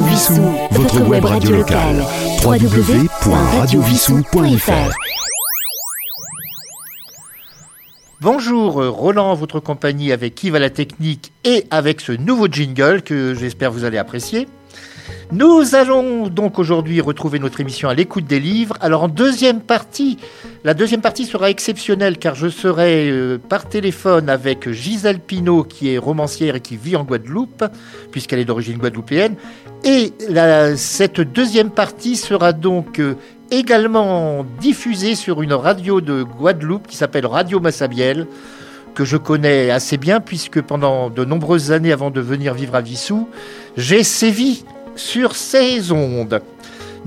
Radio Vissou, votre web radio locale. www.radiovissou.fr Bonjour, Roland, votre compagnie avec Yves à la technique et avec ce nouveau jingle que j'espère vous allez apprécier. Nous allons donc aujourd'hui retrouver notre émission à l'écoute des livres. Alors en deuxième partie, la deuxième partie sera exceptionnelle car je serai euh, par téléphone avec Gisèle Pinault qui est romancière et qui vit en Guadeloupe puisqu'elle est d'origine guadeloupéenne. Et cette deuxième partie sera donc euh, également diffusée sur une radio de Guadeloupe qui s'appelle Radio Massabielle que je connais assez bien puisque pendant de nombreuses années avant de venir vivre à Vissou, j'ai sévi sur ces ondes.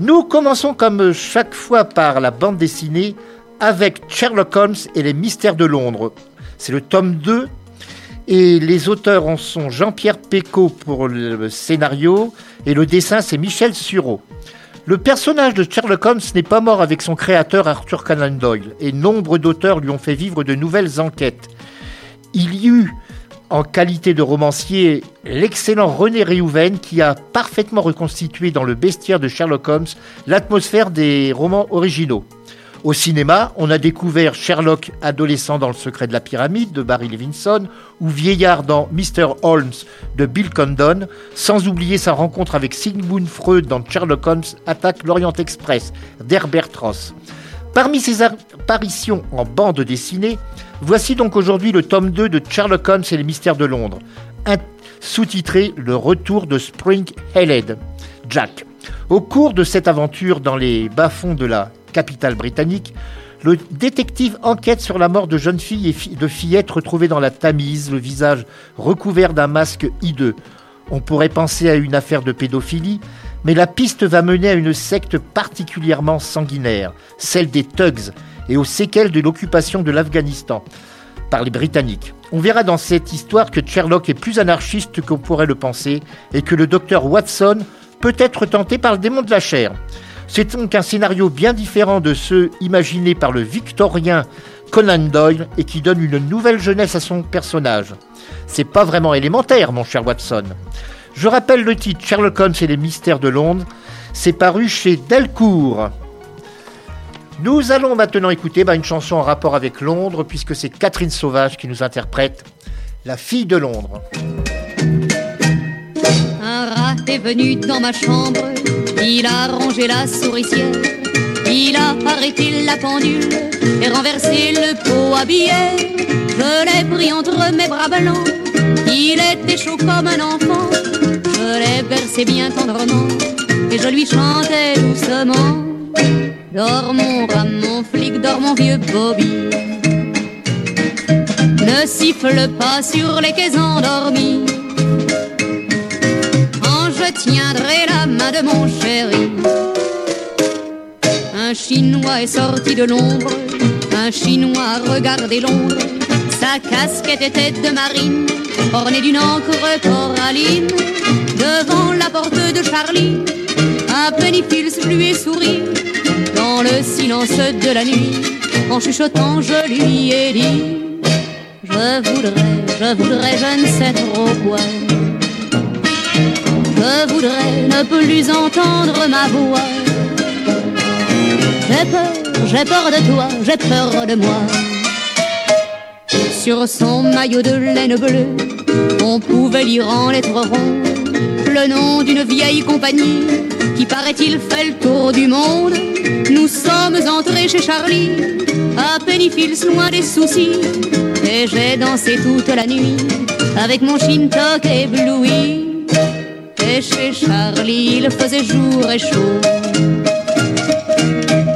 Nous commençons comme chaque fois par la bande dessinée avec Sherlock Holmes et les mystères de Londres. C'est le tome 2 et les auteurs en sont Jean-Pierre Pécaud pour le scénario et le dessin c'est Michel Sureau. Le personnage de Sherlock Holmes n'est pas mort avec son créateur Arthur Conan Doyle et nombre d'auteurs lui ont fait vivre de nouvelles enquêtes. Il y eut en qualité de romancier l'excellent René Réhouven qui a parfaitement reconstitué dans le bestiaire de Sherlock Holmes l'atmosphère des romans originaux. Au cinéma, on a découvert Sherlock adolescent dans Le secret de la pyramide de Barry Levinson ou vieillard dans Mr. Holmes de Bill Condon, sans oublier sa rencontre avec Sigmund Freud dans Sherlock Holmes attaque l'Orient Express d'Herbert Ross. Parmi ses apparitions en bande dessinée, Voici donc aujourd'hui le tome 2 de Sherlock Holmes et les mystères de Londres, sous-titré Le retour de Spring Heled. Jack. Au cours de cette aventure dans les bas-fonds de la capitale britannique, le détective enquête sur la mort de jeunes filles et de fillettes retrouvées dans la Tamise, le visage recouvert d'un masque hideux. On pourrait penser à une affaire de pédophilie, mais la piste va mener à une secte particulièrement sanguinaire, celle des Thugs, et aux séquelles de l'occupation de l'Afghanistan par les Britanniques. On verra dans cette histoire que Sherlock est plus anarchiste qu'on pourrait le penser et que le docteur Watson peut être tenté par le démon de la chair. C'est donc un scénario bien différent de ceux imaginés par le victorien Conan Doyle et qui donne une nouvelle jeunesse à son personnage. C'est pas vraiment élémentaire, mon cher Watson. Je rappelle le titre Sherlock Holmes et les mystères de Londres. C'est paru chez Delcourt. Nous allons maintenant écouter bah, une chanson en rapport avec Londres, puisque c'est Catherine Sauvage qui nous interprète La fille de Londres. Un rat est venu dans ma chambre, il a rangé la souricière, il a arrêté la pendule et renversé le pot à billets. Je l'ai pris entre mes bras blancs, il était chaud comme un enfant. Je l'ai bercé bien tendrement et je lui chantais doucement. Dors mon rat, mon flic, dors mon vieux Bobby. Ne siffle pas sur les quais endormis. Quand je tiendrai la main de mon chéri. Un Chinois est sorti de l'ombre, un Chinois regardait l'ombre. Sa casquette était de marine, ornée d'une encre coralline. Devant la porte de Charlie, un penifils lui est souri dans le de la nuit, en chuchotant, je lui ai dit Je voudrais, je voudrais, je ne sais trop quoi. Je voudrais ne plus entendre ma voix. J'ai peur, j'ai peur de toi, j'ai peur de moi. Sur son maillot de laine bleue, on pouvait lire en lettres rondes le nom d'une vieille compagnie qui paraît-il fait le tour du monde. Nous sommes entrés chez Charlie, à Pennyfields, loin des soucis. Et j'ai dansé toute la nuit avec mon shintok ébloui. Et chez Charlie, il faisait jour et chaud.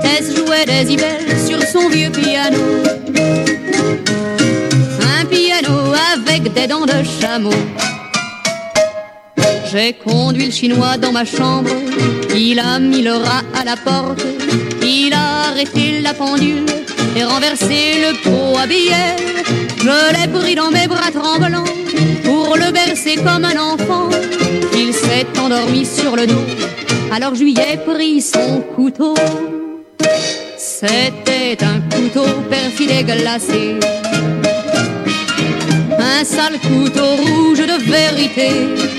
Tess jouait des ibelles sur son vieux piano. Un piano avec des dents de chameau. J'ai conduit le chinois dans ma chambre, il a mis le rat à la porte, il a arrêté la pendule et renversé le pot à billets. Je l'ai pris dans mes bras tremblants pour le bercer comme un enfant. Il s'est endormi sur le dos, alors je lui ai pris son couteau. C'était un couteau perfide et glacé. Un sale couteau rouge de vérité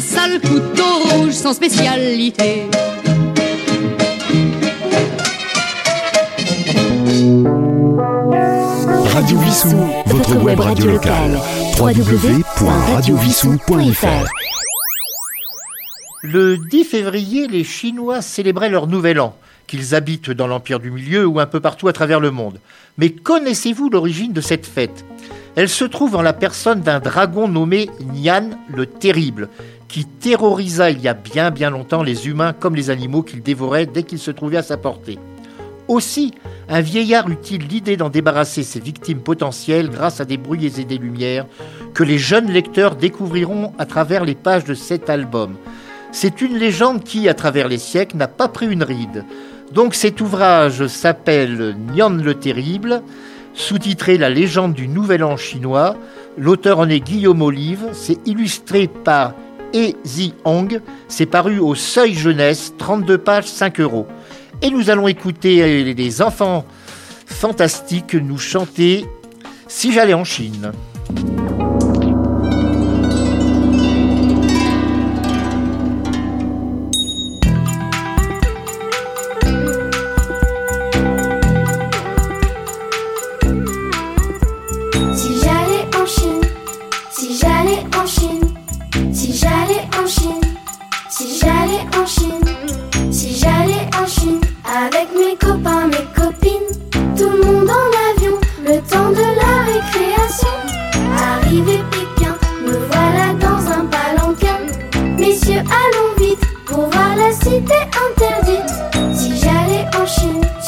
sale couteau rouge, sans spécialité. Radio Vissou, votre web radio locale. www.radiovissou.fr Le 10 février, les Chinois célébraient leur nouvel an, qu'ils habitent dans l'Empire du Milieu ou un peu partout à travers le monde. Mais connaissez-vous l'origine de cette fête? Elle se trouve en la personne d'un dragon nommé Nian le Terrible, qui terrorisa il y a bien bien longtemps les humains comme les animaux qu'il dévorait dès qu'ils se trouvaient à sa portée. Aussi, un vieillard eut-il l'idée d'en débarrasser ses victimes potentielles grâce à des bruits et des lumières que les jeunes lecteurs découvriront à travers les pages de cet album. C'est une légende qui, à travers les siècles, n'a pas pris une ride. Donc cet ouvrage s'appelle Nian le Terrible, sous-titré La légende du Nouvel An chinois. L'auteur en est Guillaume Olive, c'est illustré par E Zi Hong, c'est paru au Seuil Jeunesse, 32 pages, 5 euros. Et nous allons écouter les enfants fantastiques nous chanter Si j'allais en Chine.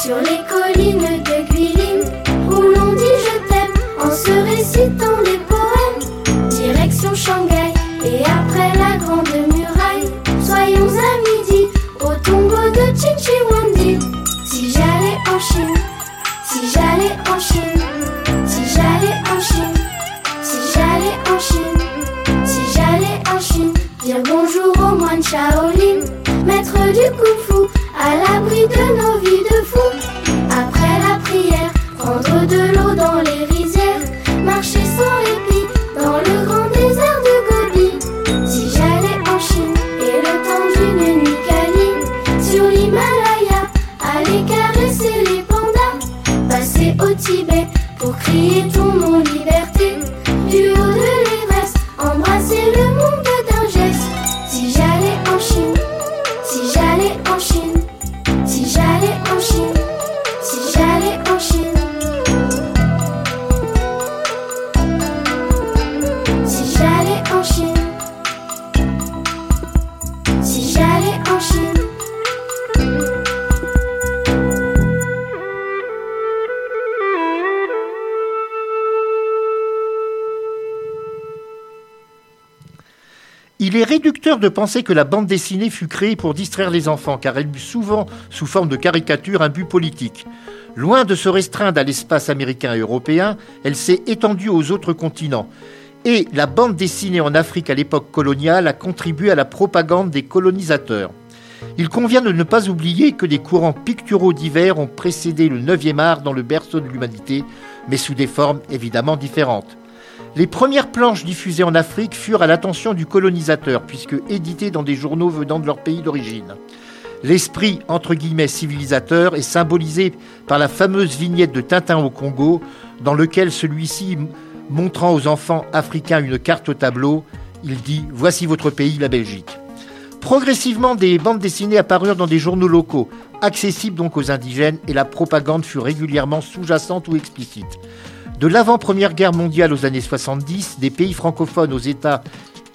Chine, de penser que la bande dessinée fut créée pour distraire les enfants, car elle eut souvent, sous forme de caricature, un but politique. Loin de se restreindre à l'espace américain et européen, elle s'est étendue aux autres continents. Et la bande dessinée en Afrique à l'époque coloniale a contribué à la propagande des colonisateurs. Il convient de ne pas oublier que des courants picturaux divers ont précédé le 9e art dans le berceau de l'humanité, mais sous des formes évidemment différentes. Les premières planches diffusées en Afrique furent à l'attention du colonisateur, puisque éditées dans des journaux venant de leur pays d'origine. L'esprit, entre guillemets, civilisateur est symbolisé par la fameuse vignette de Tintin au Congo, dans lequel celui-ci, montrant aux enfants africains une carte au tableau, il dit « Voici votre pays, la Belgique ». Progressivement, des bandes dessinées apparurent dans des journaux locaux, accessibles donc aux indigènes, et la propagande fut régulièrement sous-jacente ou explicite. De l'avant-première guerre mondiale aux années 70, des pays francophones aux États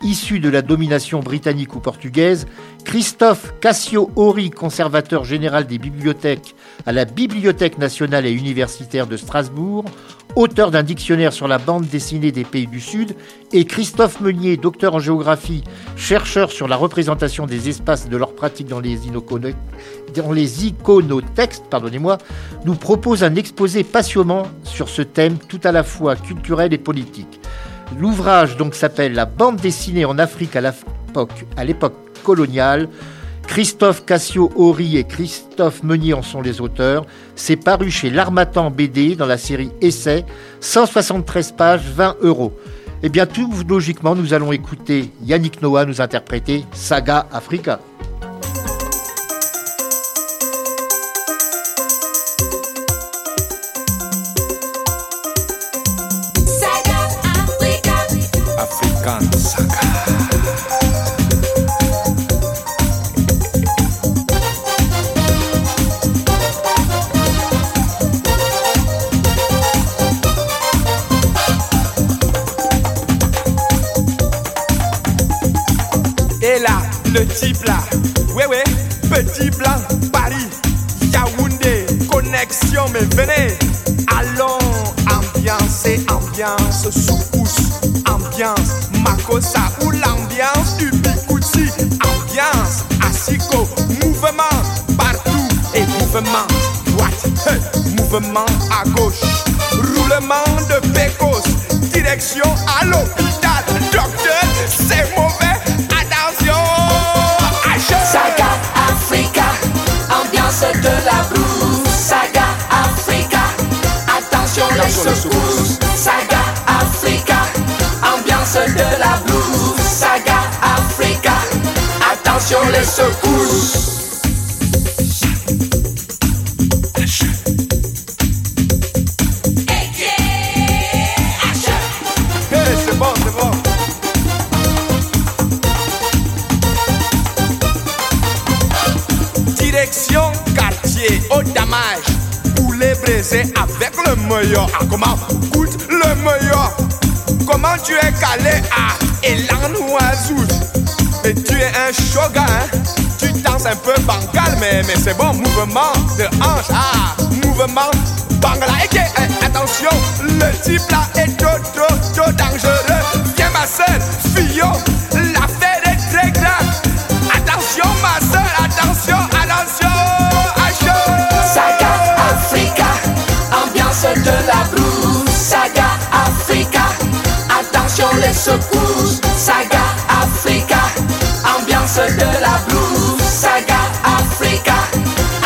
issus de la domination britannique ou portugaise, Christophe Cassio-Horry, conservateur général des bibliothèques à la Bibliothèque nationale et universitaire de Strasbourg, auteur d'un dictionnaire sur la bande dessinée des pays du Sud, et Christophe Meunier, docteur en géographie, chercheur sur la représentation des espaces et de leurs pratiques dans les, dans les iconotextes, pardonnez-moi, nous propose un exposé passionnant sur ce thème tout à la fois culturel et politique. L'ouvrage donc s'appelle La bande dessinée en Afrique à l'époque, coloniale. Christophe Cassio-Horry et Christophe Meunier en sont les auteurs. C'est paru chez l'Armatan BD dans la série Essai, 173 pages, 20 euros. Eh bien, tout logiquement, nous allons écouter Yannick Noah nous interpréter Saga Africa. Le type là. Ouais, ouais, petit blanc, Paris, Yaoundé, connexion, mais venez. Allons, ambiance et ambiance, sous ambiance, Makosa ou l'ambiance du Bikouti, ambiance, Asiko, mouvement partout et mouvement droite, mouvement à gauche, roulement de pécos, direction à l'hôpital, Saga Africa. Ambiance de la blues, saga Africa. Attention les secousses. Avec le meilleur. Ah, comment Goûte le meilleur? Comment tu es calé? À Elan Oiseau Et tu es un shogun, hein? Tu danses un peu bancal, mais, c'est bon. Mouvement de hanche, ah, mouvement bangala. Et eh, attention, le type là est trop, trop, trop dangereux. Viens ma soeur, fillon, Secousses, saga Africa. Ambiance de la blues, saga Africa.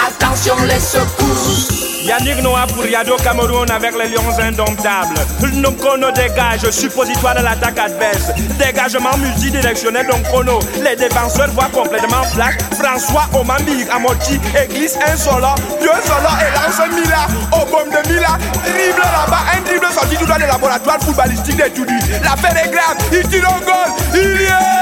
Attention les secousses. Yannick Noah pour Yado Cameroun avec les lions indomptables. chrono dégage, suppositoire de l'attaque adverse. Dégagement multidirectionnel chrono. Les défenseurs voient complètement flash. François Omambi, Amoti, église un solo, deux solo et lance Mila. Au de Mila, dribble là-bas, un dribble sorti tout dans le laboratoire footballistique des Toudis. L'affaire est grave, il tire un goal, il y est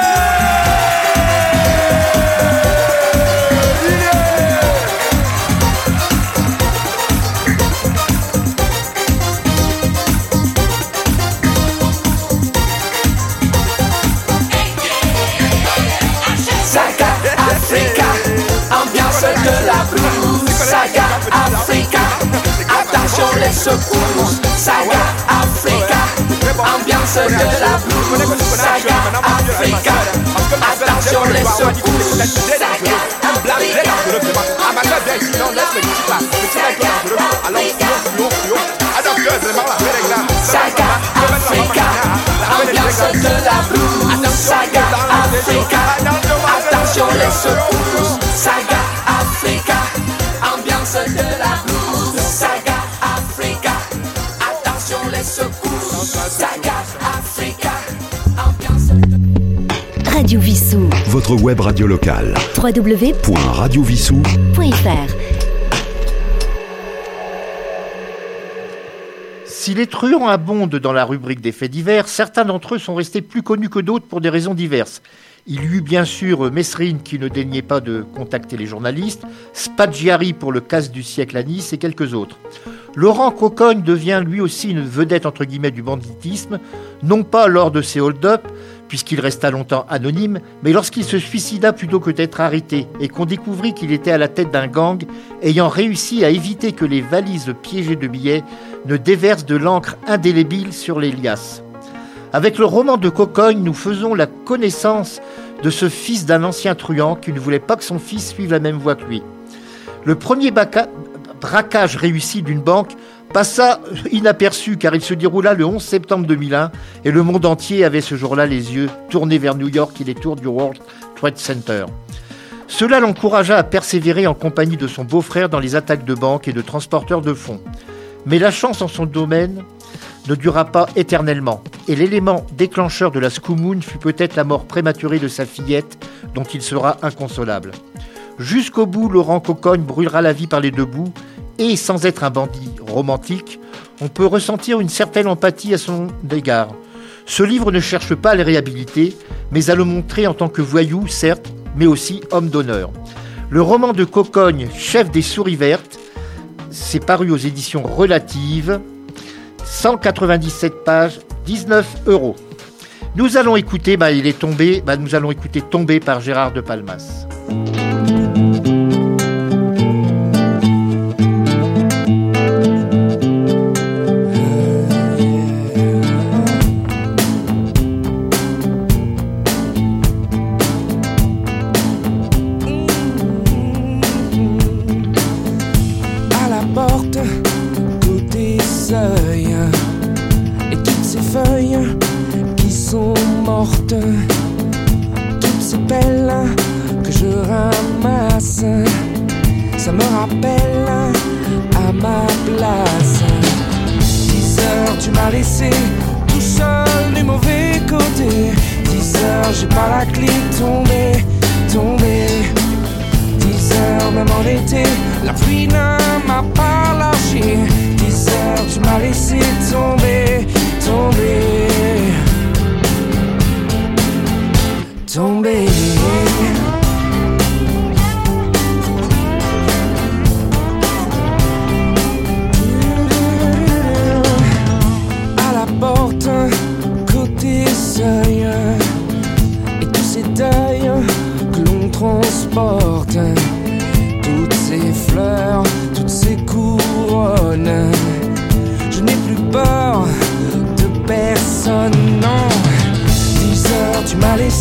Saga Africa. Ambiance de la blues, Saga Africa. Attention les secousses, Saga Africa. Saga. Ambiance de la Saga Africa. Les secousses, Saga Africa de la Radio Vissou. Votre web radio locale. www.radiovissou.fr Si les truands abondent dans la rubrique des faits divers, certains d'entre eux sont restés plus connus que d'autres pour des raisons diverses. Il y eut bien sûr Mesrine qui ne daignait pas de contacter les journalistes, Spaggiari pour le casse du siècle à Nice et quelques autres. Laurent Cocogne devient lui aussi une vedette entre guillemets du banditisme, non pas lors de ses hold-up, puisqu'il resta longtemps anonyme, mais lorsqu'il se suicida plutôt que d'être arrêté et qu'on découvrit qu'il était à la tête d'un gang ayant réussi à éviter que les valises piégées de billets ne déversent de l'encre indélébile sur les liasses. Avec le roman de Cocogne, nous faisons la connaissance de ce fils d'un ancien truand qui ne voulait pas que son fils suive la même voie que lui. Le premier braquage réussi d'une banque passa inaperçu car il se déroula le 11 septembre 2001 et le monde entier avait ce jour-là les yeux tournés vers New York et les tours du World Trade Center. Cela l'encouragea à persévérer en compagnie de son beau-frère dans les attaques de banques et de transporteurs de fonds. Mais la chance en son domaine ne dura pas éternellement, et l'élément déclencheur de la Scoumoun fut peut-être la mort prématurée de sa fillette, dont il sera inconsolable. Jusqu'au bout, Laurent Cocogne brûlera la vie par les deux bouts, et sans être un bandit romantique, on peut ressentir une certaine empathie à son égard. Ce livre ne cherche pas à le réhabiliter, mais à le montrer en tant que voyou, certes, mais aussi homme d'honneur. Le roman de Cocogne, Chef des souris vertes, s'est paru aux éditions relatives, 197 pages, 19 euros. Nous allons écouter, bah, il est tombé, bah, nous allons écouter Tomber par Gérard de Palmas. À ma place. 10 heures, tu m'as laissé tout seul du mauvais côté. 10 heures, j'ai pas la clé tombée, tombée. 10 heures, même en été, la pluie ne m'a pas lâché. 10 heures, tu m'as laissé tomber, tomber. Tomber.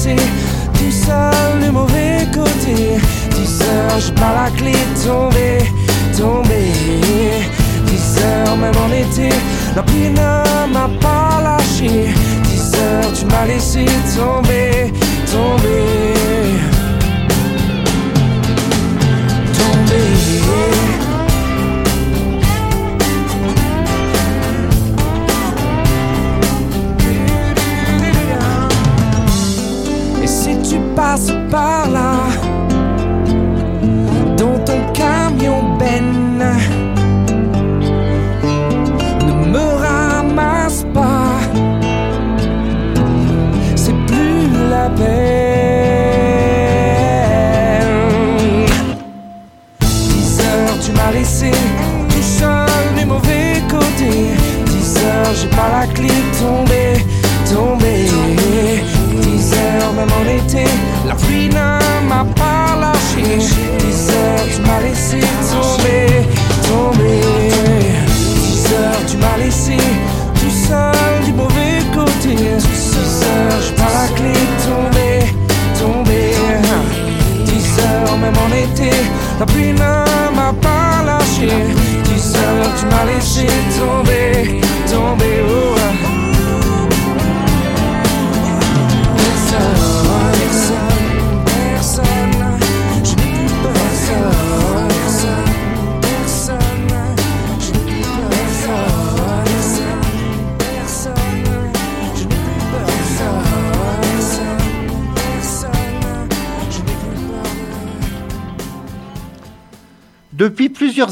Laissé tout seul du mauvais côté. 10 heures, j'ai pas la clé tombée, tombée. 10 heures, même en été, la pluie ne m'a pas lâché. 10 heures, tu m'as laissé tomber, tomber. Si tu passes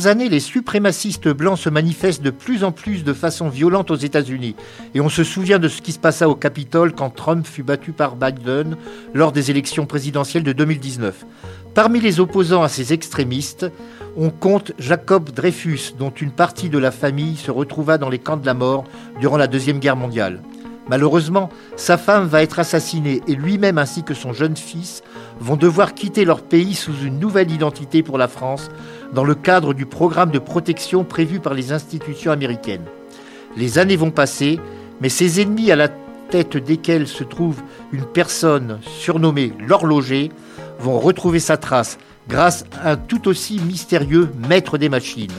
Années, les suprémacistes blancs se manifestent de plus en plus de façon violente aux États-Unis. Et on se souvient de ce qui se passa au Capitole quand Trump fut battu par Biden lors des élections présidentielles de 2019. Parmi les opposants à ces extrémistes, on compte Jacob Dreyfus, dont une partie de la famille se retrouva dans les camps de la mort durant la Deuxième Guerre mondiale. Malheureusement, sa femme va être assassinée et lui-même ainsi que son jeune fils vont devoir quitter leur pays sous une nouvelle identité pour la France dans le cadre du programme de protection prévu par les institutions américaines. Les années vont passer, mais ces ennemis à la tête desquels se trouve une personne surnommée l'horloger vont retrouver sa trace grâce à un tout aussi mystérieux maître des machines.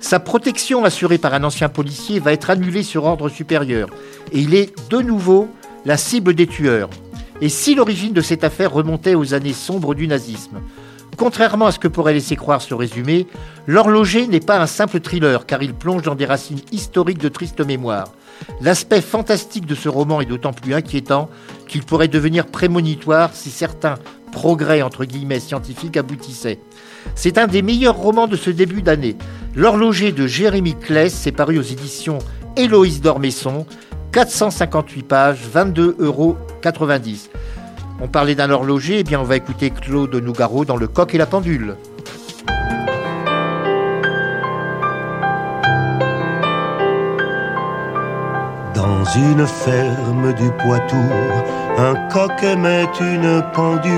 Sa protection assurée par un ancien policier va être annulée sur ordre supérieur et il est de nouveau la cible des tueurs. Et si l'origine de cette affaire remontait aux années sombres du nazisme, Contrairement à ce que pourrait laisser croire ce résumé, L'horloger n'est pas un simple thriller car il plonge dans des racines historiques de triste mémoire. L'aspect fantastique de ce roman est d'autant plus inquiétant qu'il pourrait devenir prémonitoire si certains progrès entre guillemets scientifiques aboutissaient. C'est un des meilleurs romans de ce début d'année. L'horloger de Jérémy Kless s'est paru aux éditions Héloïse d'Ormesson, 458 pages, 22,90 euros. On parlait d'un horloger, eh bien on va écouter Claude Nougaro dans Le coq et la pendule. Dans une ferme du Poitou, un coq aimait une pendule.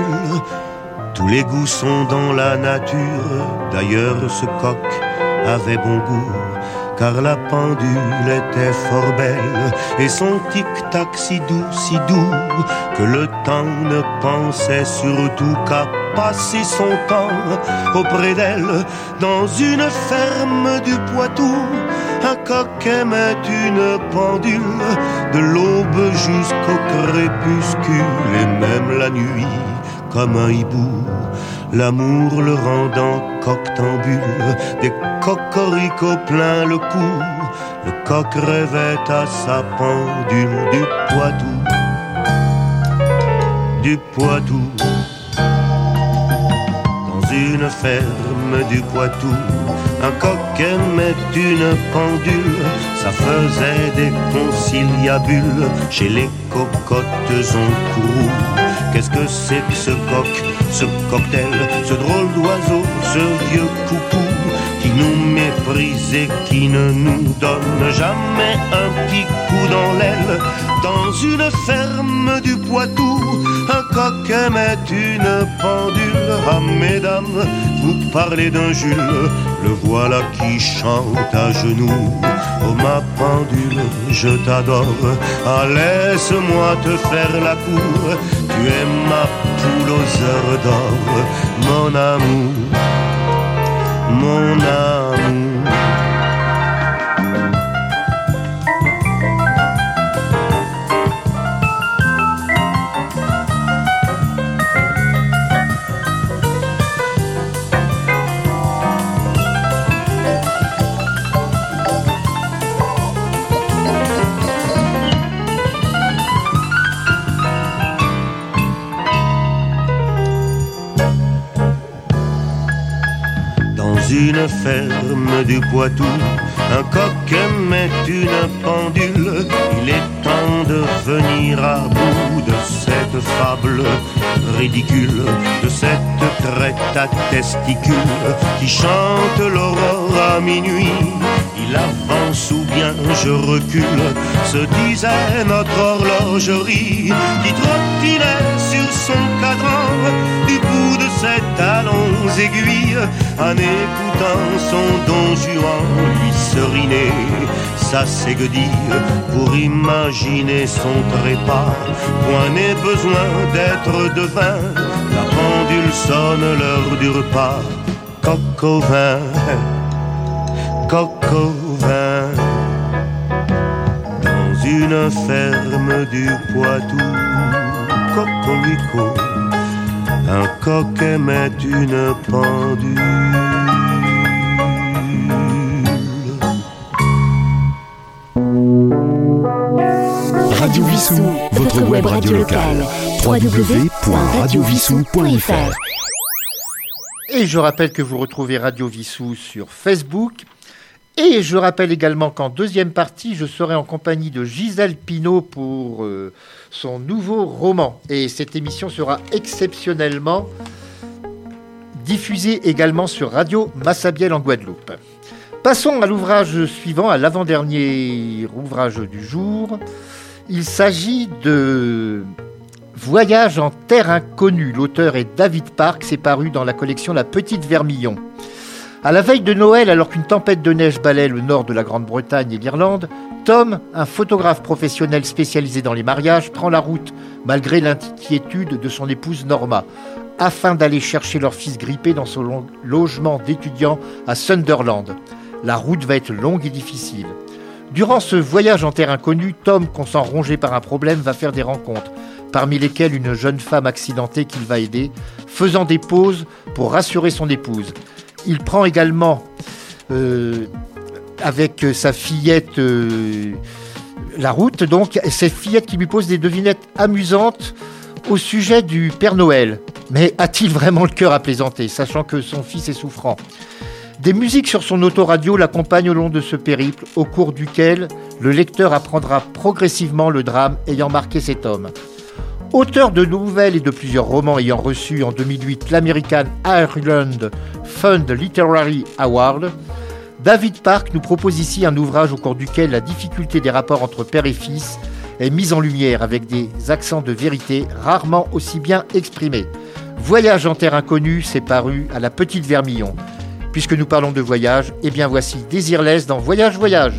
Tous les goûts sont dans la nature, d'ailleurs ce coq avait bon goût car la pendule était fort belle et son tic-tac si doux, si doux que le temps ne pensait surtout qu'à passer son temps auprès d'elle dans une ferme du Poitou. Un coq aimait une pendule de l'aube jusqu'au crépuscule et même la nuit comme un hibou l'amour le rendant coctambule, des cocoricots plein le cou, le coq rêvait à sa pendule du Poitou, du Poitou. Dans une ferme du Poitou, un coq aimait une pendule, ça faisait des conciliabules chez les cocottes en courroux. Qu'est-ce que c'est que ce coq, ce cocktail, ce drôle d'oiseau, ce vieux coucou qui nous méprise et qui ne nous donne jamais un petit coup dans l'aile? Dans une ferme du Poitou, un coq aimait une pendule. Ah mesdames, vous parlez d'un Jules, le voilà qui chante à genoux. Oh ma pendule, je t'adore, ah laisse-moi te faire la cour tu es ma poule aux heures d'or, mon amour, mon amour. Une ferme du Poitou, un coq aimait une pendule. Il est temps de venir à bout de cette fable ridicule, de cette crête à testicules qui chante l'aurore à minuit. Il avance ou bien je recule, se disait notre horlogerie qui trottinait sur son cadran du bout talons aiguilles en écoutant son don Juan lui seriner sa séguedille pour imaginer son trépas. Point n'est besoin d'être devin, la pendule sonne l'heure du repas. Coq au vin, coq au vin, dans une ferme du Poitou, cocorico, un coq aimait une pendule. Radio Vissou, votre web radio locale. www.radiovissou.fr Et je rappelle que vous retrouvez Radio Vissou sur Facebook. Et je rappelle également qu'en deuxième partie, je serai en compagnie de Gisèle Pinault pour euh, son nouveau roman. Et cette émission sera exceptionnellement diffusée également sur Radio Massabielle en Guadeloupe. Passons à l'ouvrage suivant, à l'avant-dernier ouvrage du jour. Il s'agit de Voyage en terre inconnue. L'auteur est David Park, c'est paru dans la collection La Petite Vermillon. À la veille de Noël, alors qu'une tempête de neige balaie le nord de la Grande-Bretagne et l'Irlande, Tom, un photographe professionnel spécialisé dans les mariages, prend la route, malgré l'inquiétude de son épouse Norma, afin d'aller chercher leur fils grippé dans son logement d'étudiant à Sunderland. La route va être longue et difficile. Durant ce voyage en terre inconnue, Tom, qu'on sent rongé par un problème, va faire des rencontres, parmi lesquelles une jeune femme accidentée qu'il va aider, faisant des pauses pour rassurer son épouse. Il prend également euh, avec sa fillette euh, la route, donc, et cette fillette qui lui pose des devinettes amusantes au sujet du Père Noël. Mais a-t-il vraiment le cœur à plaisanter, sachant que son fils est souffrant? Des musiques sur son autoradio l'accompagnent au long de ce périple, au cours duquel le lecteur apprendra progressivement le drame ayant marqué cet homme. Auteur de nouvelles et de plusieurs romans ayant reçu en 2008 l'American Ireland Fund Literary Award, David Park nous propose ici un ouvrage au cours duquel la difficulté des rapports entre père et fils est mise en lumière avec des accents de vérité rarement aussi bien exprimés. Voyage en terre inconnue s'est paru à la petite Vermillon. Puisque nous parlons de voyage, eh bien voici Désirless dans Voyage Voyage.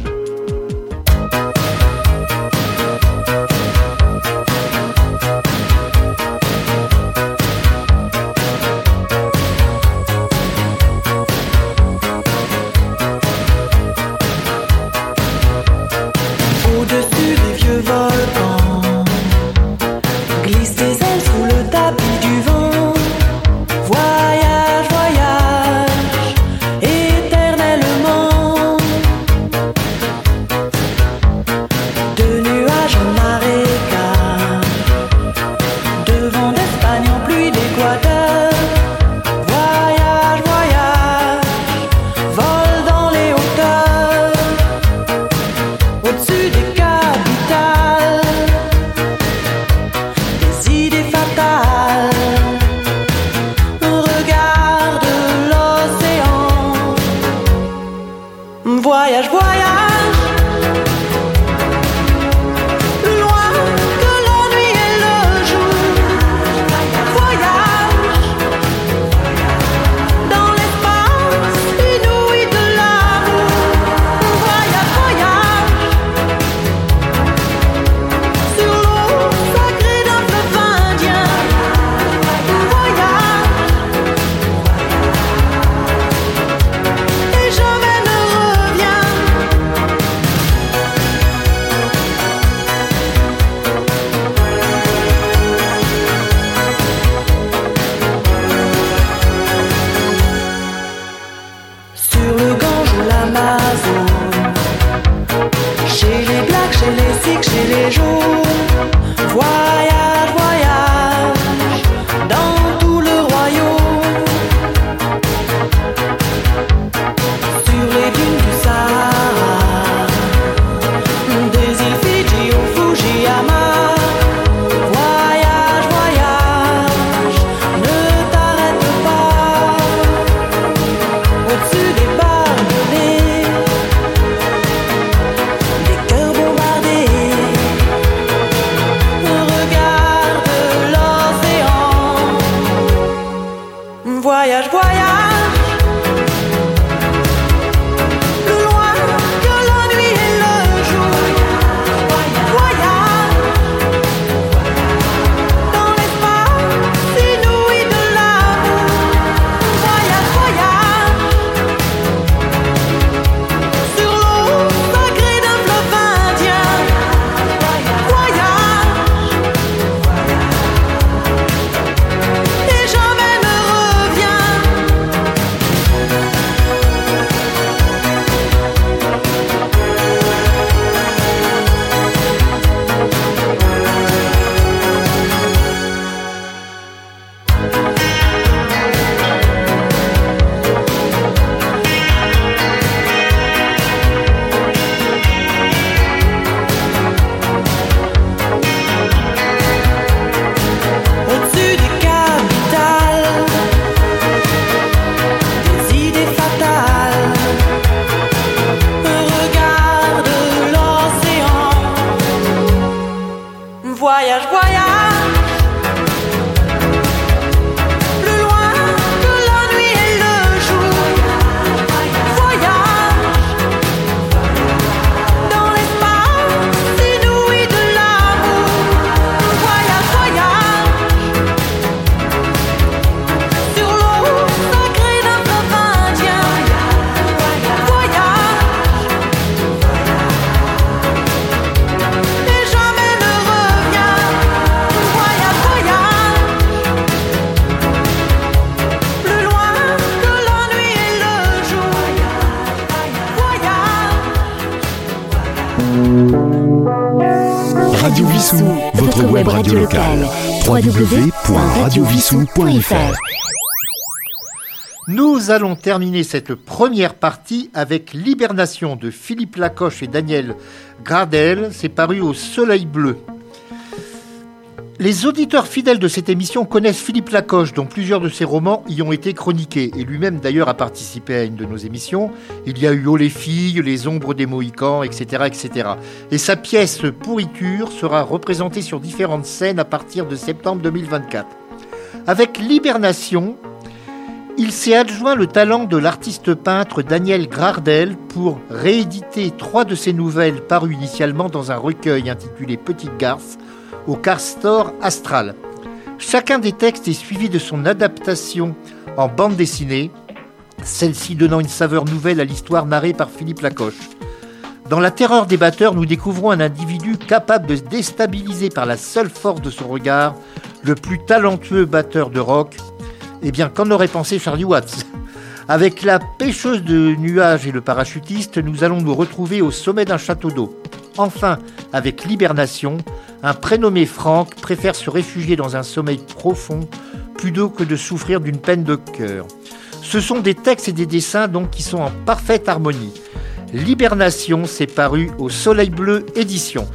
Nous allons terminer cette première partie avec L'Hibernation de Philippe Lacoche et Daniel Gradel. C'est paru au Soleil Bleu. Les auditeurs fidèles de cette émission connaissent Philippe Lacoche, dont plusieurs de ses romans y ont été chroniqués. Et lui-même, d'ailleurs, a participé à une de nos émissions. Il y a eu Oh les filles, Les ombres des Mohicans, etc., etc. Et sa pièce Pourriture sera représentée sur différentes scènes à partir de septembre 2024. Avec Libération, il s'est adjoint le talent de l'artiste peintre Daniel Gradel pour rééditer trois de ses nouvelles parues initialement dans un recueil intitulé Petite Garce au Castor Astral. Chacun des textes est suivi de son adaptation en bande dessinée, celle-ci donnant une saveur nouvelle à l'histoire narrée par Philippe Lacoche. Dans La terreur des batteurs, nous découvrons un individu capable de déstabiliser par la seule force de son regard le plus talentueux batteur de rock. Eh bien, qu'en aurait pensé Charlie Watts? Avec la pêcheuse de nuages et le parachutiste, nous allons nous retrouver au sommet d'un château d'eau. Enfin, avec Libération, un prénommé Franck préfère se réfugier dans un sommeil profond plutôt que de souffrir d'une peine de cœur. Ce sont des textes et des dessins donc qui sont en parfaite harmonie. Libération s'est paru au Soleil Bleu édition.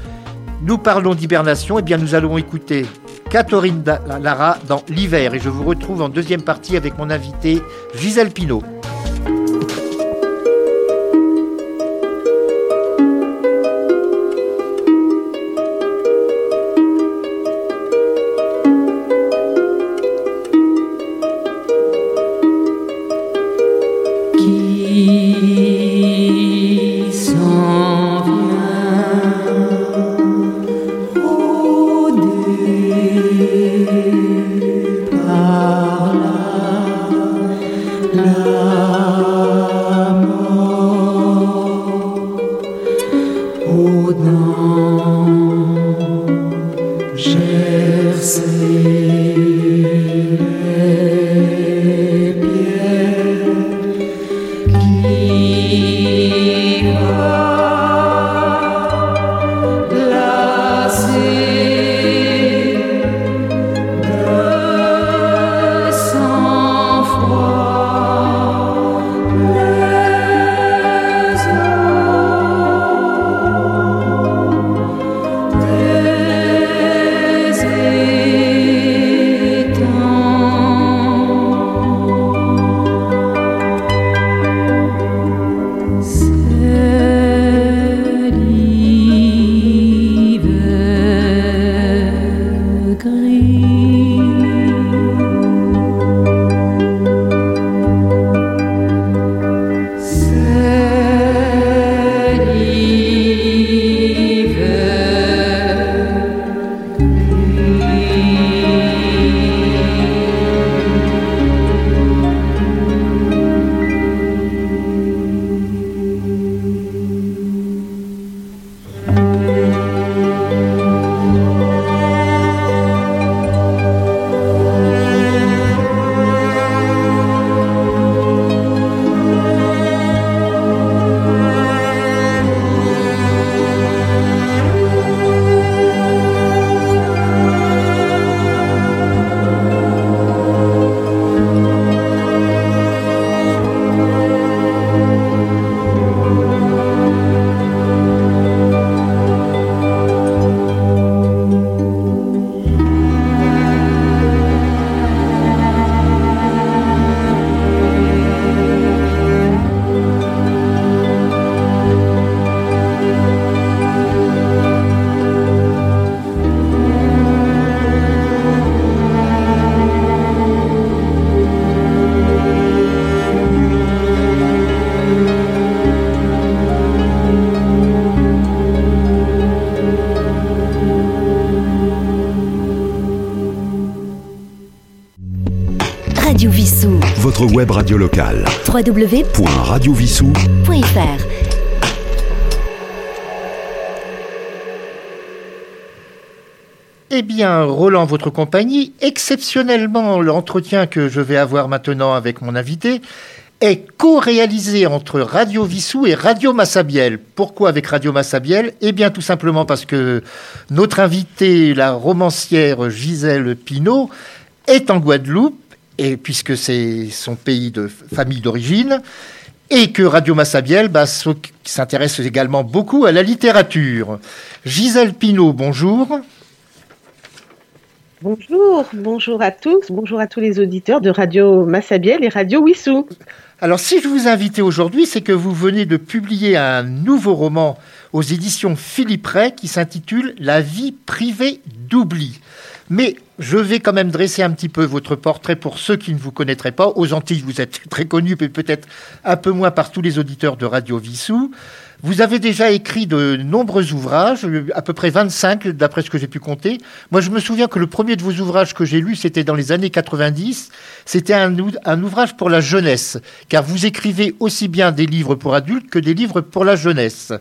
Nous parlons d'hibernation, et eh bien nous allons écouter Catherine Lara dans L'hiver et je vous retrouve en deuxième partie avec mon invité Gisèle Pinault. Web radio locale. www.radiovissou.fr Eh bien, Roland, votre compagnie, exceptionnellement, l'entretien que je vais avoir maintenant avec mon invité est co-réalisé entre Radio Vissou et Radio Massabielle. Pourquoi avec Radio Massabielle? Eh bien tout simplement parce que notre invitée, la romancière Gisèle Pinault, est en Guadeloupe, et puisque c'est son pays de famille d'origine, et que Radio Massabielle bah, s'intéresse également beaucoup à la littérature. Gisèle Pinault, bonjour. Bonjour, bonjour à tous, bonjour à tous les auditeurs de Radio Massabielle et Radio Wissou. Alors, si je vous invite aujourd'hui, c'est que vous venez de publier un nouveau roman aux éditions Philippe Ray qui s'intitule La vie privée d'oubli. Mais je vais quand même dresser un petit peu votre portrait pour ceux qui ne vous connaîtraient pas. Aux Antilles, vous êtes très connu, mais peut-être un peu moins par tous les auditeurs de Radio Vissou. Vous avez déjà écrit de nombreux ouvrages, à peu près 25 d'après ce que j'ai pu compter. Moi, je me souviens que le premier de vos ouvrages que j'ai lu, c'était dans les années 90. C'était un, un, ouvrage pour la jeunesse, car vous écrivez aussi bien des livres pour adultes que des livres pour la jeunesse.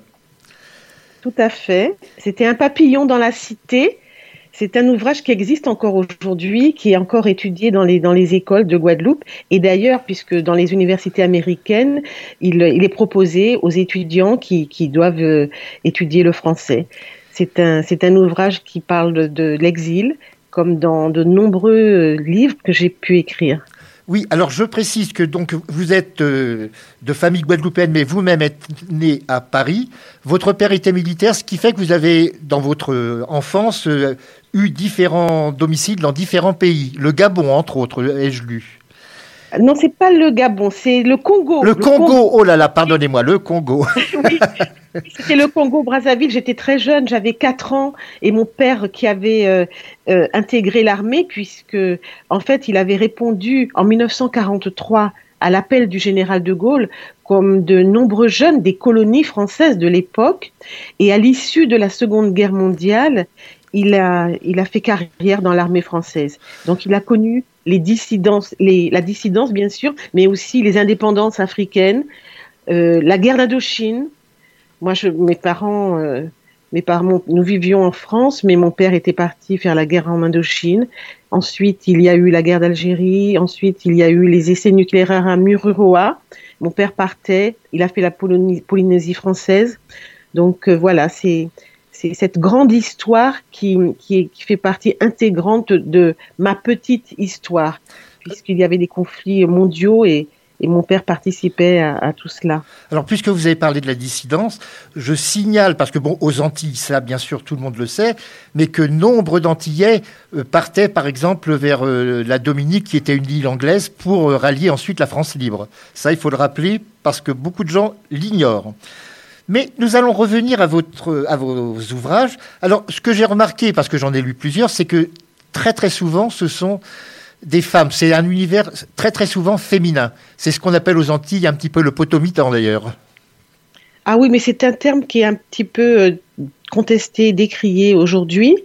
Tout à fait. C'était un papillon dans la cité c'est un ouvrage qui existe encore aujourd'hui, qui est encore étudié dans les, écoles de Guadeloupe. Et d'ailleurs, puisque dans les universités américaines, il, est proposé aux étudiants qui, doivent euh, étudier le français. C'est un, ouvrage qui parle de, de l'exil, comme dans de nombreux euh, livres que j'ai pu écrire. Oui, alors je précise que donc vous êtes euh, de famille guadeloupéenne, mais vous-même êtes né à Paris. Votre père était militaire, ce qui fait que vous avez, dans votre enfance, eu différents domiciles dans différents pays. Le Gabon, entre autres, ai-je lu. Non, c'est pas le Gabon, c'est le Congo. Le, Congo. oh là là, pardonnez-moi, le Congo. oui, c'était le Congo, Brazzaville. J'étais très jeune, j'avais 4 ans, et mon père qui avait euh, euh, intégré l'armée, puisque en fait, il avait répondu en 1943 à l'appel du général de Gaulle, comme de nombreux jeunes des colonies françaises de l'époque. Et à l'issue de la Seconde Guerre mondiale, il a, il a fait carrière dans l'armée française. Donc il a connu les dissidences, la dissidence bien sûr, mais aussi les indépendances africaines, euh, la guerre d'Indochine. Moi, mes parents, euh, mes parents, nous vivions en France, mais mon père était parti faire la guerre en Indochine. Ensuite, il y a eu la guerre d'Algérie. Ensuite, il y a eu les essais nucléaires à Mururoa. Mon père partait. Il a fait la Polynésie française. Donc euh, voilà, c'est c'est cette grande histoire qui, fait partie intégrante de ma petite histoire, puisqu'il y avait des conflits mondiaux et, mon père participait à, tout cela. Alors, puisque vous avez parlé de la dissidence, je signale, parce que bon, aux Antilles, ça, bien sûr, tout le monde le sait, mais que nombre d'Antillais euh, partaient, par exemple, vers euh, la Dominique, qui était une île anglaise, pour euh, rallier ensuite la France libre. Ça, il faut le rappeler, parce que beaucoup de gens l'ignorent. Mais nous allons revenir à, votre, à vos ouvrages. Alors, ce que j'ai remarqué, parce que j'en ai lu plusieurs, c'est que très très souvent, ce sont des femmes. C'est un univers très très souvent féminin. C'est ce qu'on appelle aux Antilles un petit peu le potomitan d'ailleurs. Ah oui, mais c'est un terme qui est un petit peu euh, contesté, décrié aujourd'hui.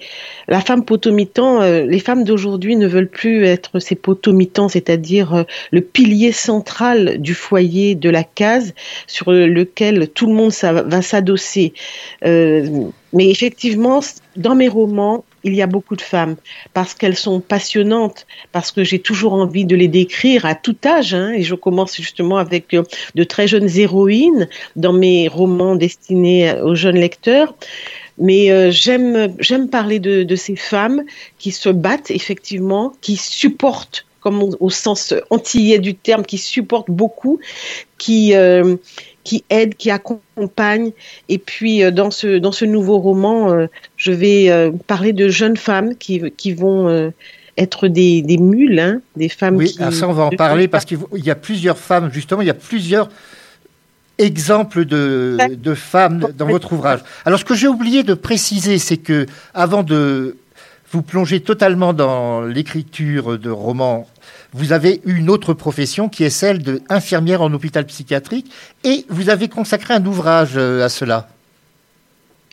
La femme potomitan, euh, les femmes d'aujourd'hui ne veulent plus être ces potomitans, c'est-à-dire euh, le pilier central du foyer, de la case, sur lequel tout le monde va s'adosser. Euh, mais effectivement, dans mes romans, il y a beaucoup de femmes parce qu'elles sont passionnantes, parce que j'ai toujours envie de les décrire à tout âge. Hein, et je commence justement avec de très jeunes héroïnes dans mes romans destinés aux jeunes lecteurs. Mais euh, j'aime j'aime parler de, ces femmes qui se battent effectivement, qui supportent comme au, sens antillais du terme, qui supportent beaucoup, qui euh, qui aident, qui accompagnent. Et puis euh, dans ce dans ce nouveau roman, je vais parler de jeunes femmes qui qui vont être des, des mules, hein, des femmes oui, qui... Oui, ça on va en parler parce qu'il y a plusieurs femmes, justement, il y a plusieurs exemple de, de femmes dans votre ouvrage. Alors, ce que j'ai oublié de préciser, c'est que avant de vous plonger totalement dans l'écriture de romans, vous avez une autre profession qui est celle d'infirmière en hôpital psychiatrique et vous avez consacré un ouvrage euh, à cela.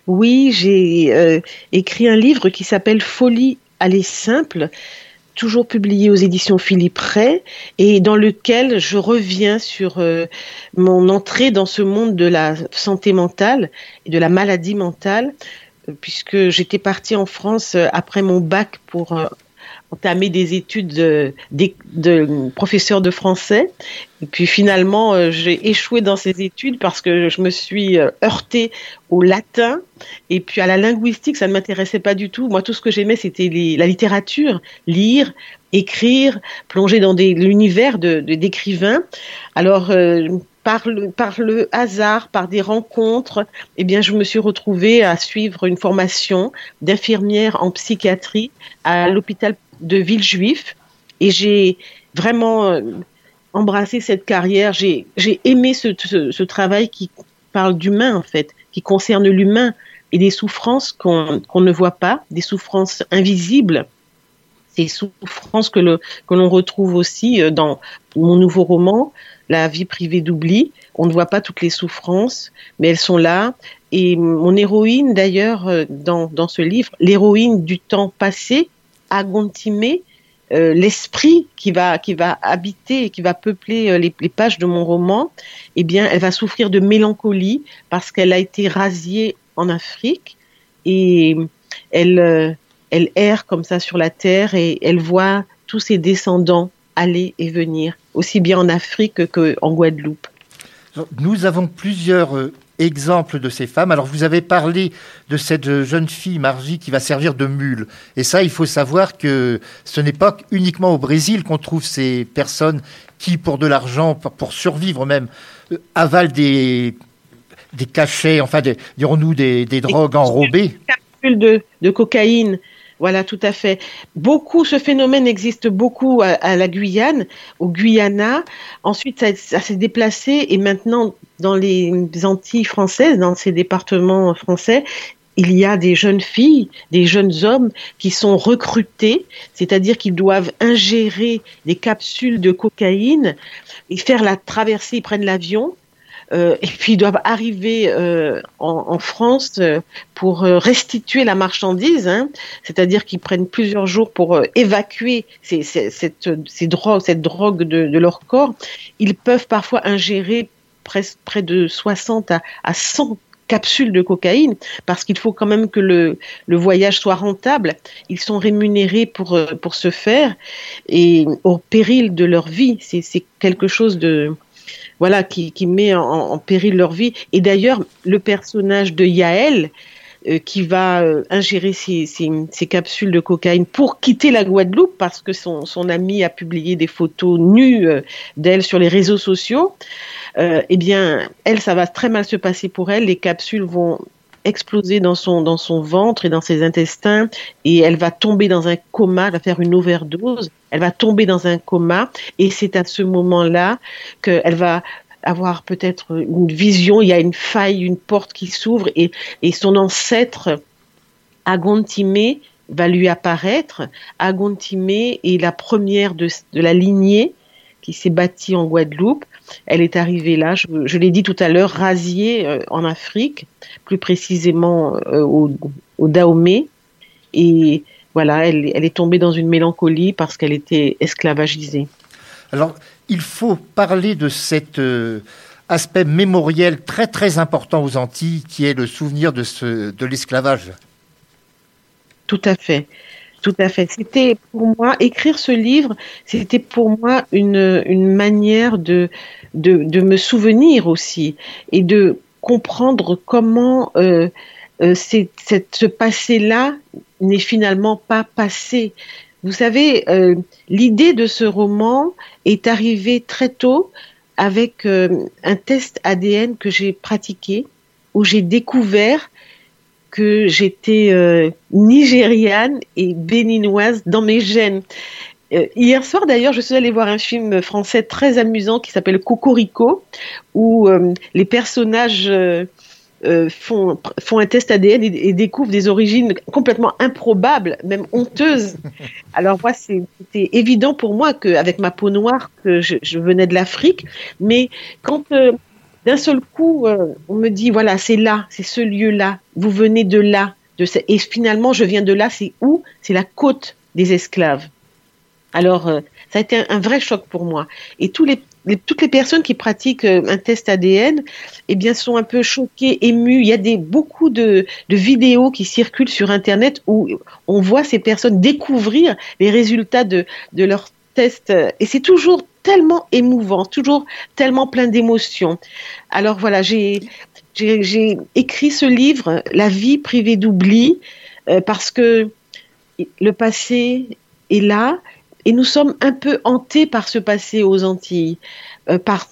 Oui, j'ai euh, écrit un livre qui s'appelle Folie aller simple toujours publié aux éditions Philippe Ray et dans lequel je reviens sur euh, mon entrée dans ce monde de la santé mentale et de la maladie mentale, puisque j'étais partie en France euh, après mon bac pour entamé des études de, de, professeur de français. Et puis finalement, euh, j'ai échoué dans ces études parce que je me suis euh, heurtée au latin et puis à la linguistique, ça ne m'intéressait pas du tout. Moi, tout ce que j'aimais, c'était la littérature, lire, écrire, plonger dans l'univers de, de- d'écrivains. Alors, euh, par le, par le hasard, par des rencontres, eh bien, je me suis retrouvée à suivre une formation d'infirmière en psychiatrie à l'hôpital de Villejuif. Et j'ai vraiment euh, embrassé cette carrière. J'ai, j'ai aimé ce, ce, travail qui parle d'humain, en fait, qui concerne l'humain et des souffrances qu'on, qu'on ne voit pas, des souffrances invisibles. Ces souffrances que, le, que l'on retrouve aussi euh, dans mon nouveau roman, La vie privée d'oubli. On ne voit pas toutes les souffrances, mais elles sont là. Et mon héroïne, d'ailleurs, euh, dans, dans ce livre, l'héroïne du temps passé, Agontimé, euh, l'esprit qui va, qui va habiter et qui va peupler euh, les, les pages de mon roman, eh bien, elle va souffrir de mélancolie parce qu'elle a été rasiée en Afrique et elle, elle erre comme ça sur la terre et elle voit tous ses descendants aller et venir, aussi bien en Afrique qu'en Guadeloupe. Nous avons plusieurs euh, exemples de ces femmes. Alors, vous avez parlé de cette euh, jeune fille, Margie, qui va servir de mule. Et ça, il faut savoir que ce n'est pas uniquement au Brésil qu'on trouve ces personnes qui, pour de l'argent, pour- survivre même, euh, avalent des, des cachets, enfin, des- dirons-nous, des, des drogues enrobées. capsules de, de cocaïne. Voilà, tout à fait. Beaucoup, ce phénomène existe beaucoup à, la Guyane, au Guyana. Ensuite, ça, ça s'est déplacé et maintenant, dans les Antilles françaises, dans ces départements français, il y a des jeunes filles, des jeunes hommes qui sont recrutés, c'est-à-dire qu'ils doivent ingérer des capsules de cocaïne et faire la traversée, ils prennent l'avion, euh, et puis ils doivent arriver euh, en, France euh, pour restituer la marchandise, hein, c'est-à-dire qu'ils prennent plusieurs jours pour évacuer ces, ces, cette, drogues, cette drogue de, leur corps. Ils peuvent parfois ingérer près de 60 à, à 100 capsules de cocaïne parce qu'il faut quand même que le, voyage soit rentable. Ils sont rémunérés pour, pour ce faire et au péril de leur vie. C'est quelque chose de voilà qui, met en, péril leur vie. Et d'ailleurs, le personnage de Yael euh, qui va euh, ingérer ces, ces, ces capsules de cocaïne pour quitter la Guadeloupe parce que son, son ami a publié des photos nues euh, d'elle sur les réseaux sociaux. Eh bien, elle, ça va très mal se passer pour elle. Les capsules vont exploser dans son, dans son ventre et dans ses intestins et elle va tomber dans un coma, elle va faire une overdose, elle va tomber dans un coma et c'est à ce moment-là qu'elle va avoir peut-être une vision, il y a une faille, une porte qui s'ouvre et, et son ancêtre Agontimé va lui apparaître. Agontimé est la première de, de la lignée qui s'est bâtie en Guadeloupe. Elle est arrivée là, je, je l'ai dit tout à l'heure, rasiée euh, en Afrique, plus précisément euh, au, au Dahomey. Et voilà, elle, elle est tombée dans une mélancolie parce qu'elle était esclavagisée. Alors, il faut parler de cet euh, aspect mémoriel très très important aux Antilles, qui est le souvenir de, ce, de l'esclavage. Tout à fait. Tout à fait. C'était pour moi, écrire ce livre, c'était pour moi une, une manière de, me souvenir aussi et de comprendre comment euh, euh, ce passé-là n'est finalement pas passé. Vous savez, euh, l'idée de ce roman est arrivée très tôt avec un test ADN que j'ai pratiqué, où j'ai découvert que j'étais euh, nigériane et béninoise dans mes gènes. Euh, hier soir, d'ailleurs, je suis allée voir un film français très amusant qui s'appelle Cocorico, où euh, les personnages font, font un test ADN et, et, découvrent des origines complètement improbables, même honteuses. Alors moi, c'était évident pour moi qu'avec ma peau noire, que je, je venais de l'Afrique, mais quand d'un seul coup, euh, on me dit, voilà, c'est là, c'est ce lieu-là, vous venez de là, de et finalement, je viens de là, c'est où? C'est la côte des esclaves. Alors, euh, ça a été un, vrai choc pour moi. Et toutes les personnes qui pratiquent euh, un test ADN, eh bien, sont un peu choquées, émues. Il y a des, beaucoup de, vidéos qui circulent sur Internet où on voit ces personnes découvrir les résultats de, de leur test. Et c'est toujours tellement émouvant, toujours tellement plein d'émotions. Alors voilà, j'ai écrit ce livre, La vie privée d'oubli, euh, parce que le passé est là et nous sommes un peu hantés par ce passé aux Antilles, euh, par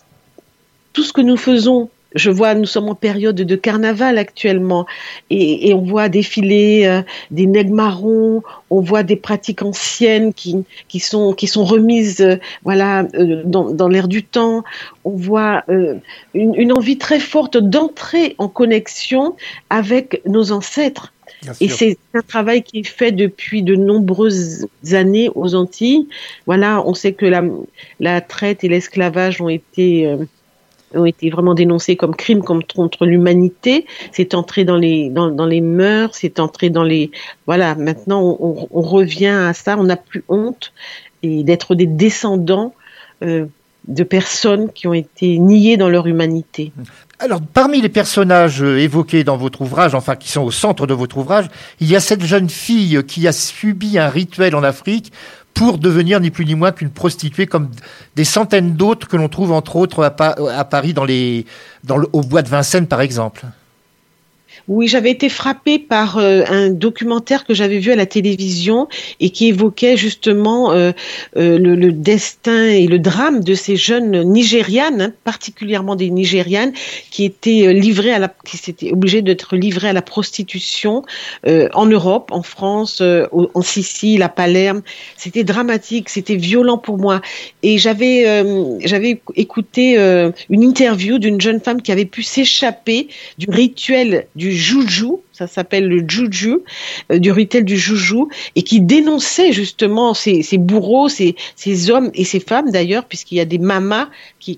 tout ce que nous faisons. Je vois, nous sommes en période de carnaval actuellement et, et on voit défiler euh, des nègres marrons, on voit des pratiques anciennes qui, qui, sont, qui sont remises euh, voilà, euh, dans, dans l'air du temps. On voit une, une envie très forte d'entrer en connexion avec nos ancêtres. Et c'est un travail qui est fait depuis de nombreuses années aux Antilles. Voilà, on sait que la, la traite et l'esclavage ont été ont été vraiment dénoncés comme crimes contre, contre l'humanité. C'est entré dans les dans, les mœurs, c'est entré dans les voilà. Maintenant, on revient à ça. On n'a plus honte et d'être des descendants euh, de personnes qui ont été niées dans leur humanité. Alors, parmi les personnages euh, évoqués dans votre ouvrage, enfin qui sont au centre de votre ouvrage, il y a cette jeune fille qui a subi un rituel en Afrique pour devenir ni plus ni moins qu'une prostituée, comme des centaines d'autres que l'on trouve entre autres à, Pa- à Paris, dans les, dans le, au bois de Vincennes par exemple. Oui, j'avais été frappée par euh, un documentaire que j'avais vu à la télévision et qui évoquait justement euh, euh, le, destin et le drame de ces jeunes Nigérianes, hein, particulièrement des Nigérianes, qui étaient livrées à la, qui s'étaient obligées d'être livrées à la prostitution en Europe, en France, en Sicile, à Palerme. C'était dramatique, c'était violent pour moi. Et j'avais j'avais écouté une interview d'une jeune femme qui avait pu s'échapper du rituel du joujou, ça s'appelle le juju, euh, du rituel du joujou, et qui dénonçait justement ces, bourreaux, ces, hommes et ces femmes d'ailleurs, puisqu'il y a des mamas qui,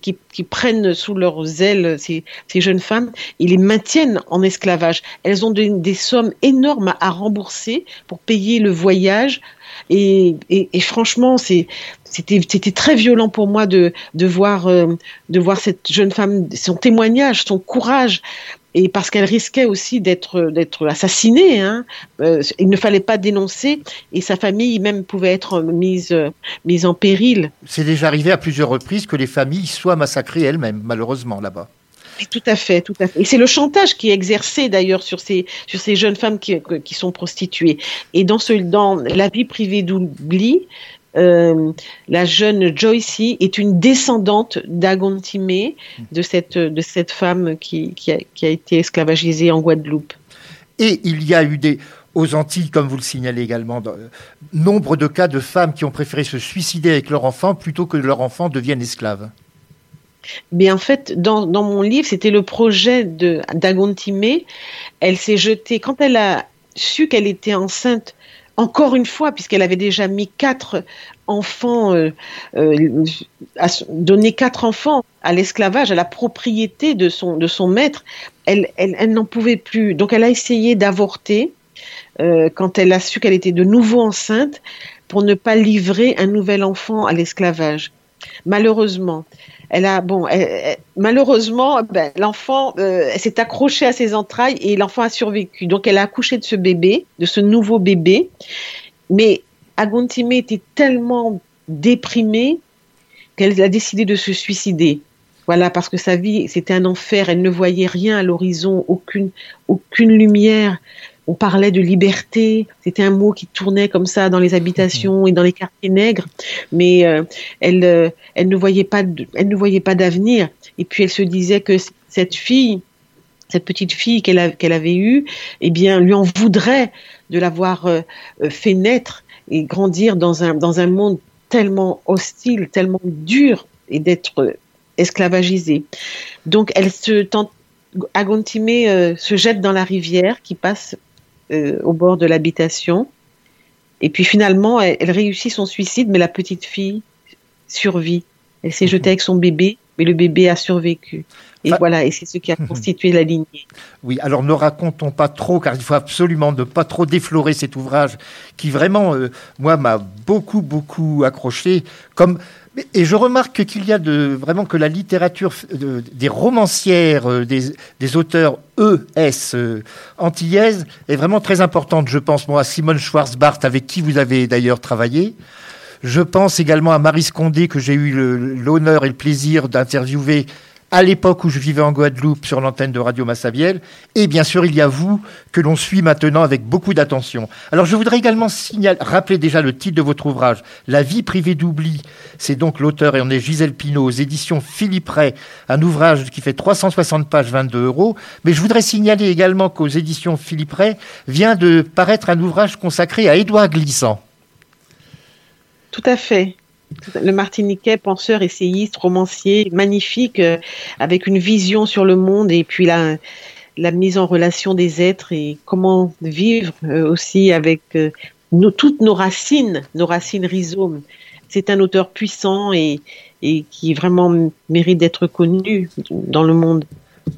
prennent sous leurs ailes ces, jeunes femmes et les maintiennent en esclavage. Elles ont des, sommes énormes à, rembourser pour payer le voyage. Et, franchement, c'était très violent pour moi de euh, de voir cette jeune femme son témoignage son courage et parce qu'elle risquait aussi d'être d'être assassinée hein. Euh, il ne fallait pas dénoncer et sa famille même pouvait être mise mise en péril C'est déjà arrivé à plusieurs reprises que les familles soient massacrées elles-mêmes, malheureusement, là-bas. Et Tout à fait, tout à fait. Et c'est le chantage qui est exercé d'ailleurs sur ces sur ces jeunes femmes qui, qui sont prostituées. Et dans ce dans la vie privée d'oubli, euh, la jeune Joycey est une descendante d'Agontime, de cette de cette femme qui qui a, qui a été esclavagisée en Guadeloupe. Et il y a eu des, aux Antilles, comme vous le signalez également, dans- nombre de cas de femmes qui ont préféré se suicider avec leur enfant plutôt que leur enfant devienne esclave. Mais en fait, dans, dans mon livre, c'était le projet de d'Agontime. Elle s'est jetée quand elle a su qu'elle était enceinte. Encore une fois, puisqu'elle avait déjà mis quatre enfants, euh, euh, donné quatre enfants à l'esclavage, à la propriété de son de son maître, elle elle, elle n'en pouvait plus. Donc elle a essayé d'avorter euh, quand elle a su qu'elle était de nouveau enceinte pour ne pas livrer un nouvel enfant à l'esclavage. Malheureusement, elle a bon, malheureusement, ben, l'enfant euh, s'est accrochée à ses entrailles et l'enfant a survécu. Donc elle a accouché de ce bébé, de ce nouveau bébé, mais Agontime était tellement déprimée qu'elle a décidé de se suicider. Voilà, parce que sa vie, c'était un enfer. Elle ne voyait rien à l'horizon, aucune, aucune lumière. On parlait de liberté. C'était un mot qui tournait comme ça dans les habitations et dans les quartiers nègres. Mais euh, elle, euh, elle ne voyait pas, elle ne voyait pas d'avenir. Et puis elle se disait que cette fille, cette petite fille qu'elle avait eue, eh bien, lui en voudrait de l'avoir euh, fait naître et grandir dans un, dans un monde tellement hostile, tellement dur et d'être esclavagisée. Donc elle se tente, Agontime se jette dans la rivière qui passe euh, au bord de l'habitation. Et puis finalement, elle, elle réussit son suicide, mais la petite fille survit. Elle s'est jetée avec son bébé mais le bébé a survécu. Et Enfin- voilà, et c'est ce qui a constitué la lignée. Oui, alors ne racontons pas trop, car il faut absolument ne pas trop déflorer cet ouvrage qui vraiment, euh, moi, m'a beaucoup, beaucoup accroché. Comme et je remarque qu'il y a de vraiment que la littérature des romancières, euh, des, auteurs ES euh, antillaises est vraiment très importante. Je pense moi à Simone Schwarzbart, avec qui vous avez d'ailleurs travaillé. Je pense également à Marie Scondé, que j'ai eu l'honneur et le plaisir d'interviewer à l'époque où je vivais en Guadeloupe sur l'antenne de Radio Massabielle. Et bien sûr, il y a vous que l'on suit maintenant avec beaucoup d'attention. Alors, je voudrais également signaler, rappeler déjà le titre de votre ouvrage, La vie privée d'oubli. C'est donc l'auteur et on est Gisèle Pinault aux éditions Philippe Ray, un ouvrage qui fait 360 pages, 22 euros. Mais je voudrais signaler également qu'aux éditions Philippe Ray vient de paraître un ouvrage consacré à Édouard Glissant. Tout à fait. Le Martiniquais, penseur, essayiste, romancier, magnifique, euh, avec une vision sur le monde et puis la, mise en relation des êtres et comment vivre euh, aussi avec euh, toutes nos racines, nos racines rhizomes. C'est un auteur puissant et, et qui vraiment mérite d'être connu dans le monde.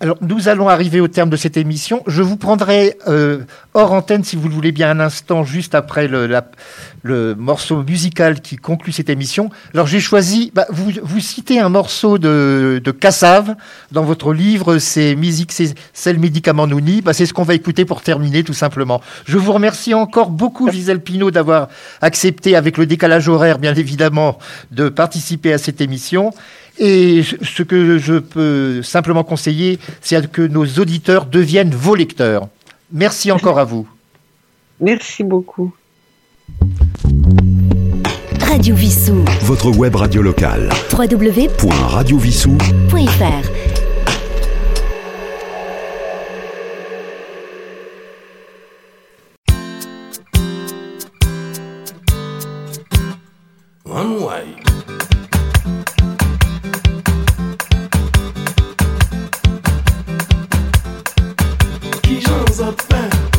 Alors, nous allons arriver au terme de cette émission. Je vous prendrai euh, hors antenne, si vous le voulez bien, un instant, juste après le, le morceau musical qui conclut cette émission. Alors, j'ai choisi, bah, vous, vous citez un morceau de, de Cassave dans votre livre, c'est Musique, c'est le médicament Nouni. Bah, c'est ce qu'on va écouter pour terminer, tout simplement. Je vous remercie encore beaucoup, Gisèle Pinault, d'avoir accepté, avec le décalage horaire, bien évidemment, de participer à cette émission. Et ce que je peux simplement conseiller, c'est que nos auditeurs deviennent vos lecteurs. Merci encore à vous. Merci beaucoup. Radio Vissou. Votre web radio locale. www.radiovissou.fr comes a thing.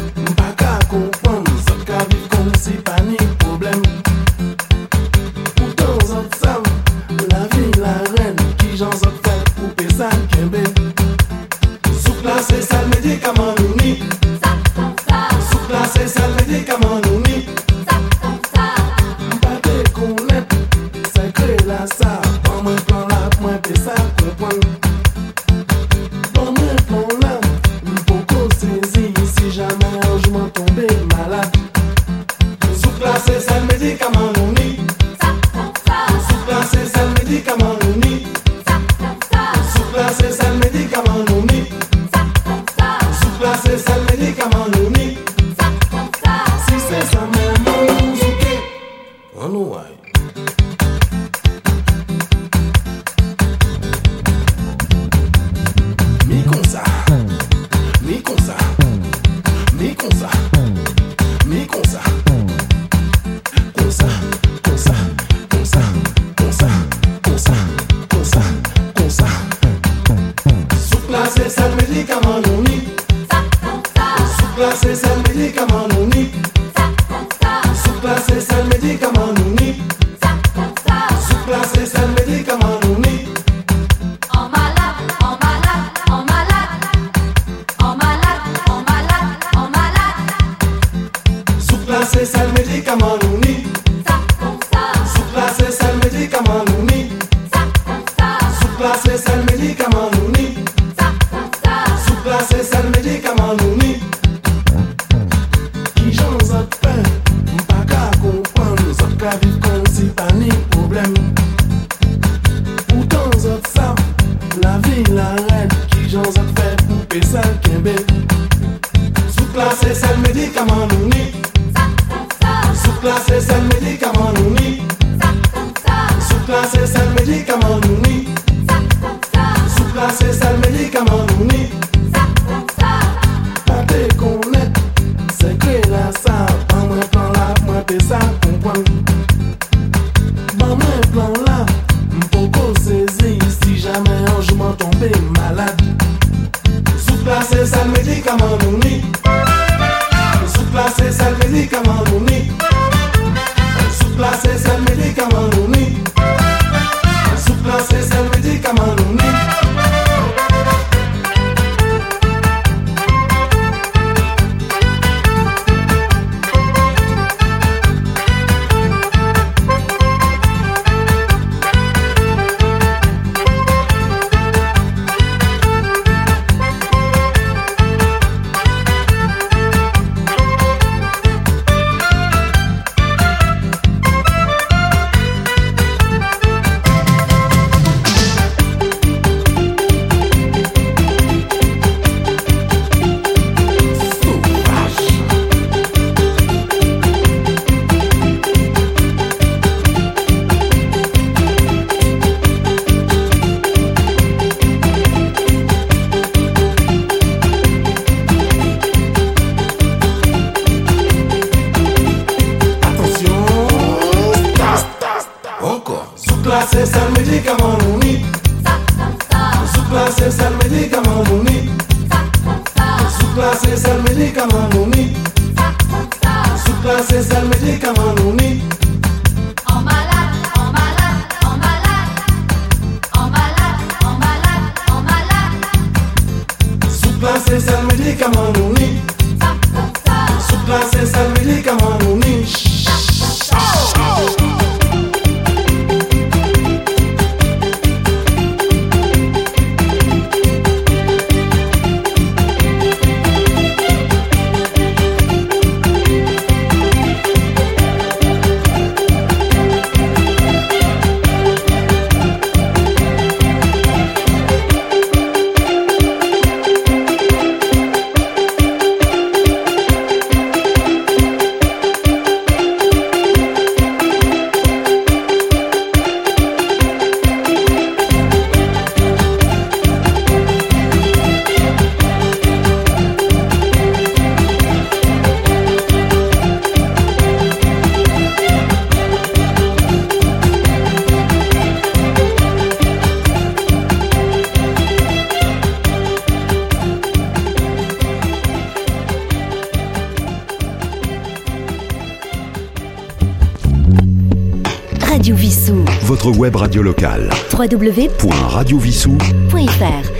Locale. www.radiovissou.fr